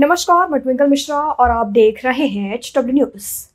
नमस्कार मैं ट्विंकल मिश्रा और आप देख रहे हैं एच डब्ल्यू न्यूज़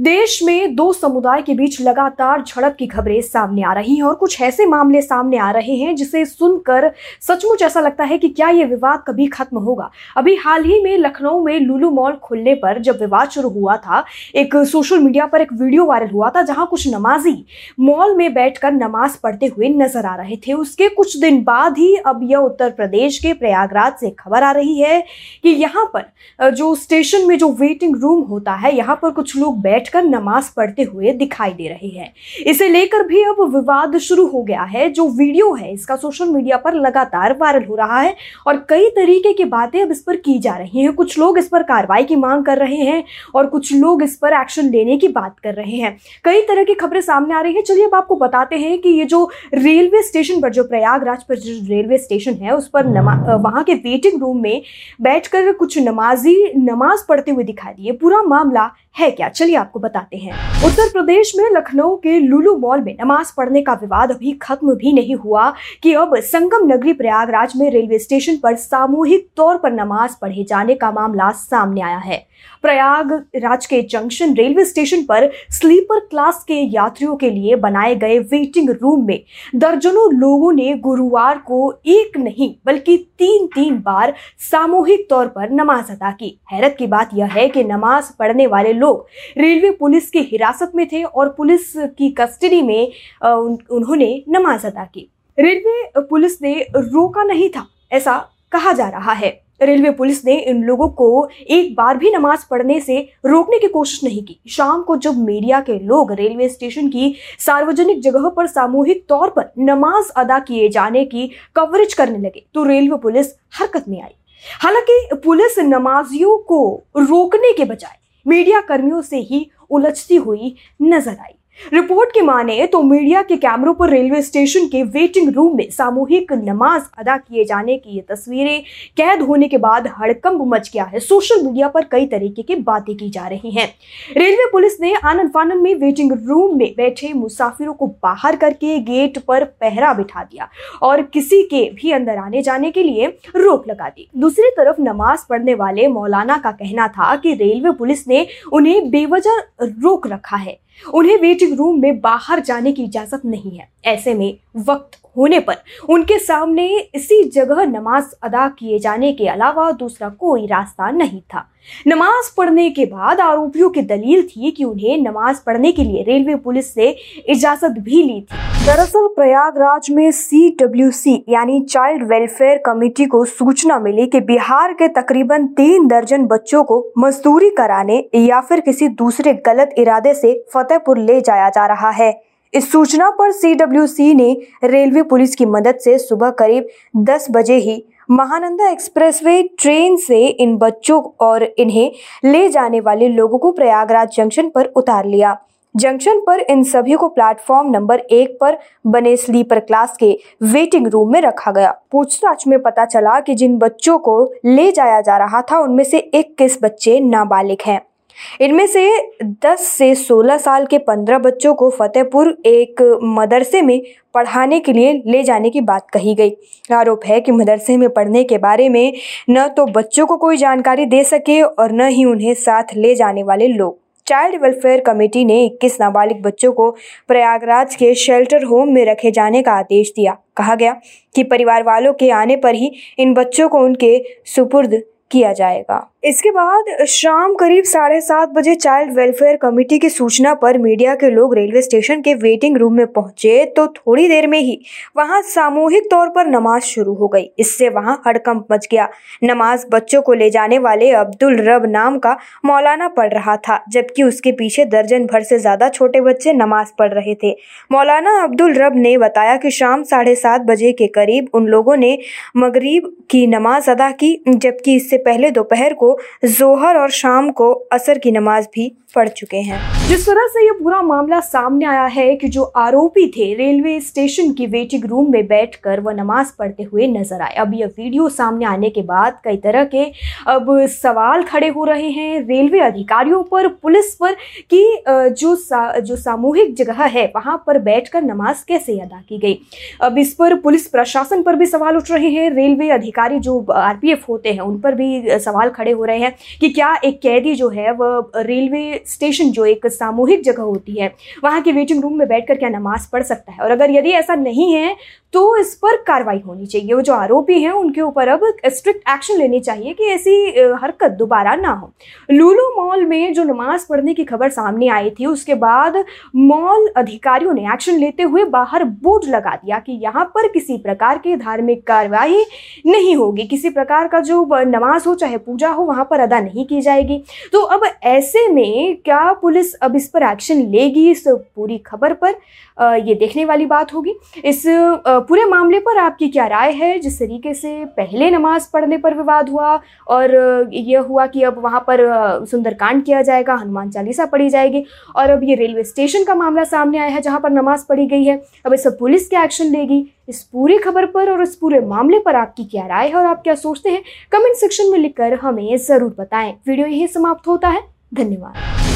देश में दो समुदाय के बीच लगातार झड़प की खबरें सामने आ रही हैं और कुछ ऐसे मामले सामने आ रहे हैं जिसे सुनकर सचमुच ऐसा लगता है कि क्या ये विवाद कभी खत्म होगा। अभी हाल ही में लखनऊ में लुलू मॉल खुलने पर जब विवाद शुरू हुआ था, एक सोशल मीडिया पर एक वीडियो वायरल हुआ था जहाँ कुछ नमाजी मॉल में बैठकर नमाज़ पढ़ते हुए नज़र आ रहे थे। उसके कुछ दिन बाद ही अब यह उत्तर प्रदेश के प्रयागराज से खबर आ रही है कि यहाँ पर जो स्टेशन में जो वेटिंग रूम होता है, यहाँ पर कुछ लोग बैठ बैठकर नमाज़ पढ़ते हुए दिखाई दे रहे हैं। इसे लेकर भी अब विवाद शुरू हो गया है। जो वीडियो है, इसका सोशल मीडिया पर लगातार वायरल हो रहा है और कई तरीके की बातें अब इस पर की जा रही हैं। कुछ लोग इस पर कार्रवाई की मांग कर रहे हैं और कुछ लोग इस पर एक्शन लेने की बात कर रहे हैं। कई तरह की खबरें सामने आ रही है। चलिए अब आपको बताते हैं कि ये जो रेलवे स्टेशन पर, जो प्रयागराज पर जो रेलवे स्टेशन है, उस पर वहाँ के वेटिंग रूम में बैठकर कुछ नमाजी, नमाज़ पढ़ते हुए दिखाई दिए। पूरा मामला है क्या? चलिए आपको बताते हैं। उत्तर प्रदेश में लखनऊ के लुलू मॉल में नमाज़ पढ़ने का विवाद अभी खत्म भी नहीं हुआ कि अब संगम नगरी प्रयागराज में रेलवे स्टेशन पर सामूहिक तौर पर नमाज़ पढ़े जाने का मामला सामने आया है। प्रयागराज के जंक्शन रेलवे स्टेशन पर स्लीपर क्लास के यात्रियों के लिए बनाए गए वेटिंग रूम में दर्जनों लोगों ने गुरुवार को एक नहीं बल्कि तीन तीन बार सामूहिक तौर पर नमाज़ अदा की। हैरत की बात यह है कि नमाज़ पढ़ने वाले लोग रेलवे पुलिस की हिरासत में थे और पुलिस की कस्टडी में उन्होंने नमाज़ अदा की। रेलवे पुलिस ने रोका नहीं था, ऐसा कहा जा रहा है। रेलवे पुलिस ने इन लोगों को एक बार भी नमाज़ पढ़ने से रोकने की कोशिश नहीं की। शाम को जब मीडिया के लोग रेलवे स्टेशन की सार्वजनिक जगह पर सामूहिक तौर पर नमाज़ अदा किए जाने की कवरेज करने लगे तो रेलवे पुलिस हरकत में आई। हालाँकि पुलिस नमाजियों को रोकने के बजाय मीडिया कर्मियों से ही उलझती हुई नज़र आई। रिपोर्ट की माने तो मीडिया के कैमरों पर रेलवे स्टेशन के वेटिंग रूम में सामूहिक नमाज़ अदा किए जाने की ये तस्वीरें कैद होने के बाद हड़कंप मच गया है। सोशल मीडिया पर कई तरीके की बातें की जा रही हैं। रेलवे पुलिस ने आनंद फानंद में वेटिंग रूम में बैठे मुसाफिरों को बाहर करके गेट पर पहरा बिठा दिया और किसी के भी अंदर आने जाने के लिए रोक लगा दी। दूसरी तरफ़ नमाज़ पढ़ने वाले मौलाना का कहना था कि रेलवे पुलिस ने उन्हें बेवजह रोक रखा है। उन्हें वेटिंग रूम में बाहर जाने की इजाज़त नहीं है। ऐसे में वक्त होने पर उनके सामने इसी जगह नमाज़ अदा किए जाने के अलावा दूसरा कोई रास्ता नहीं था। नमाज़ पढ़ने के बाद आरोपियों की दलील थी कि उन्हें नमाज़ पढ़ने के लिए रेलवे पुलिस से इजाज़त भी ली थी। दरअसल प्रयागराज में सी डब्ल्यू सी यानी चाइल्ड वेलफेयर कमेटी को सूचना मिली कि बिहार के तकरीबन तीन दर्जन बच्चों को मजदूरी कराने या फिर किसी दूसरे गलत इरादे से फतेहपुर ले जाया जा रहा है। इस सूचना पर सीडब्ल्यूसी ने रेलवे पुलिस की मदद से सुबह करीब 10 बजे ही महानंदा एक्सप्रेसवे ट्रेन से इन बच्चों और इन्हें ले जाने वाले लोगों को प्रयागराज जंक्शन पर उतार लिया। जंक्शन पर इन सभी को प्लेटफॉर्म नंबर एक पर बने स्लीपर क्लास के वेटिंग रूम में रखा गया। पूछताछ में पता चला कि जिन बच्चों को ले जाया जा रहा था, उनमें से इक्कीस बच्चे नाबालिग हैं। इनमें से 10 से 16 साल के 15 बच्चों को फतेहपुर एक मदरसे में पढ़ाने के लिए ले जाने की बात कही गई। आरोप है कि मदरसे में पढ़ने के बारे में न तो बच्चों को कोई जानकारी दे सके और न ही उन्हें साथ ले जाने वाले लोग। चाइल्ड वेलफेयर कमेटी ने 21 नाबालिग बच्चों को प्रयागराज के शेल्टर होम में रखे जाने का आदेश दिया। कहा गया कि परिवार वालों के आने पर ही इन बच्चों को उनके सुपुर्द किया जाएगा। इसके बाद शाम करीब साढ़े सात बजे चाइल्ड वेलफेयर कमेटी की सूचना पर मीडिया के लोग रेलवे स्टेशन के वेटिंग रूम में पहुँचे तो थोड़ी देर में ही वहाँ सामूहिक तौर पर नमाज़ शुरू हो गई। इससे वहाँ हड़कंप मच गया। नमाज़ बच्चों को ले जाने वाले अब्दुल रब नाम का मौलाना पढ़ रहा था, जबकि उसके पीछे दर्जन भर से ज़्यादा छोटे बच्चे नमाज़ पढ़ रहे थे। मौलाना अब्दुल रब ने बताया कि शाम साढ़े सात बजे के करीब उन लोगों ने मगरीब की नमाज़ अदा की, जबकि इससे पहले दोपहर को जोहर और शाम को असर की नमाज़ भी पड़ चुके हैं। जिस तरह से ये पूरा मामला सामने आया है कि जो आरोपी थे रेलवे स्टेशन की वेटिंग रूम में बैठकर वह नमाज़ पढ़ते हुए नज़र आए। अब यह वीडियो सामने आने के बाद कई तरह के अब सवाल खड़े हो रहे हैं। रेलवे अधिकारियों पर पुलिस पर कि जो सा, जो सामूहिक जगह है वहाँ पर बैठकर नमाज़ कैसे अदा की गई? अब इस पर पुलिस प्रशासन पर भी सवाल उठ रहे हैं। रेलवे अधिकारी जो आरपीएफ होते हैं उन पर भी सवाल खड़े हो रहे हैं कि क्या एक कैदी जो है वह रेलवे स्टेशन जो एक सामूहिक जगह होती है, वहाँ के वेटिंग रूम में बैठकर क्या नमाज़ पढ़ सकता है? और अगर यदि ऐसा नहीं है तो इस पर कार्रवाई होनी चाहिए। वो जो आरोपी हैं, उनके ऊपर अब स्ट्रिक्ट एक्शन लेनी चाहिए कि ऐसी हरकत दोबारा ना हो। लूलू मॉल में जो नमाज़ पढ़ने की खबर सामने आई थी, उसके बाद मॉल अधिकारियों ने एक्शन लेते हुए बाहर बोर्ड लगा दिया कि यहाँ पर किसी प्रकार की धार्मिक कार्रवाई नहीं होगी। किसी प्रकार का जो नमाज़ हो, चाहे पूजा हो, वहाँ पर अदा नहीं की जाएगी। तो अब ऐसे में क्या पुलिस अब इस पर एक्शन लेगी? इस पूरी खबर पर ये देखने वाली बात होगी। इस पूरे मामले पर आपकी क्या राय है? जिस तरीके से पहले नमाज़ पढ़ने पर विवाद हुआ और यह हुआ कि अब वहाँ पर सुंदरकांड किया जाएगा, हनुमान चालीसा पढ़ी जाएगी और अब ये रेलवे स्टेशन का मामला सामने आया है जहाँ पर नमाज़ पढ़ी गई है। अब इस पुलिस क्या एक्शन लेगी? इस पूरी खबर पर और इस पूरे मामले पर आपकी क्या राय है और आप क्या सोचते हैं? कमेंट सेक्शन में लिखकर हमें ज़रूर बताएँ। वीडियो यही समाप्त होता है। धन्यवाद।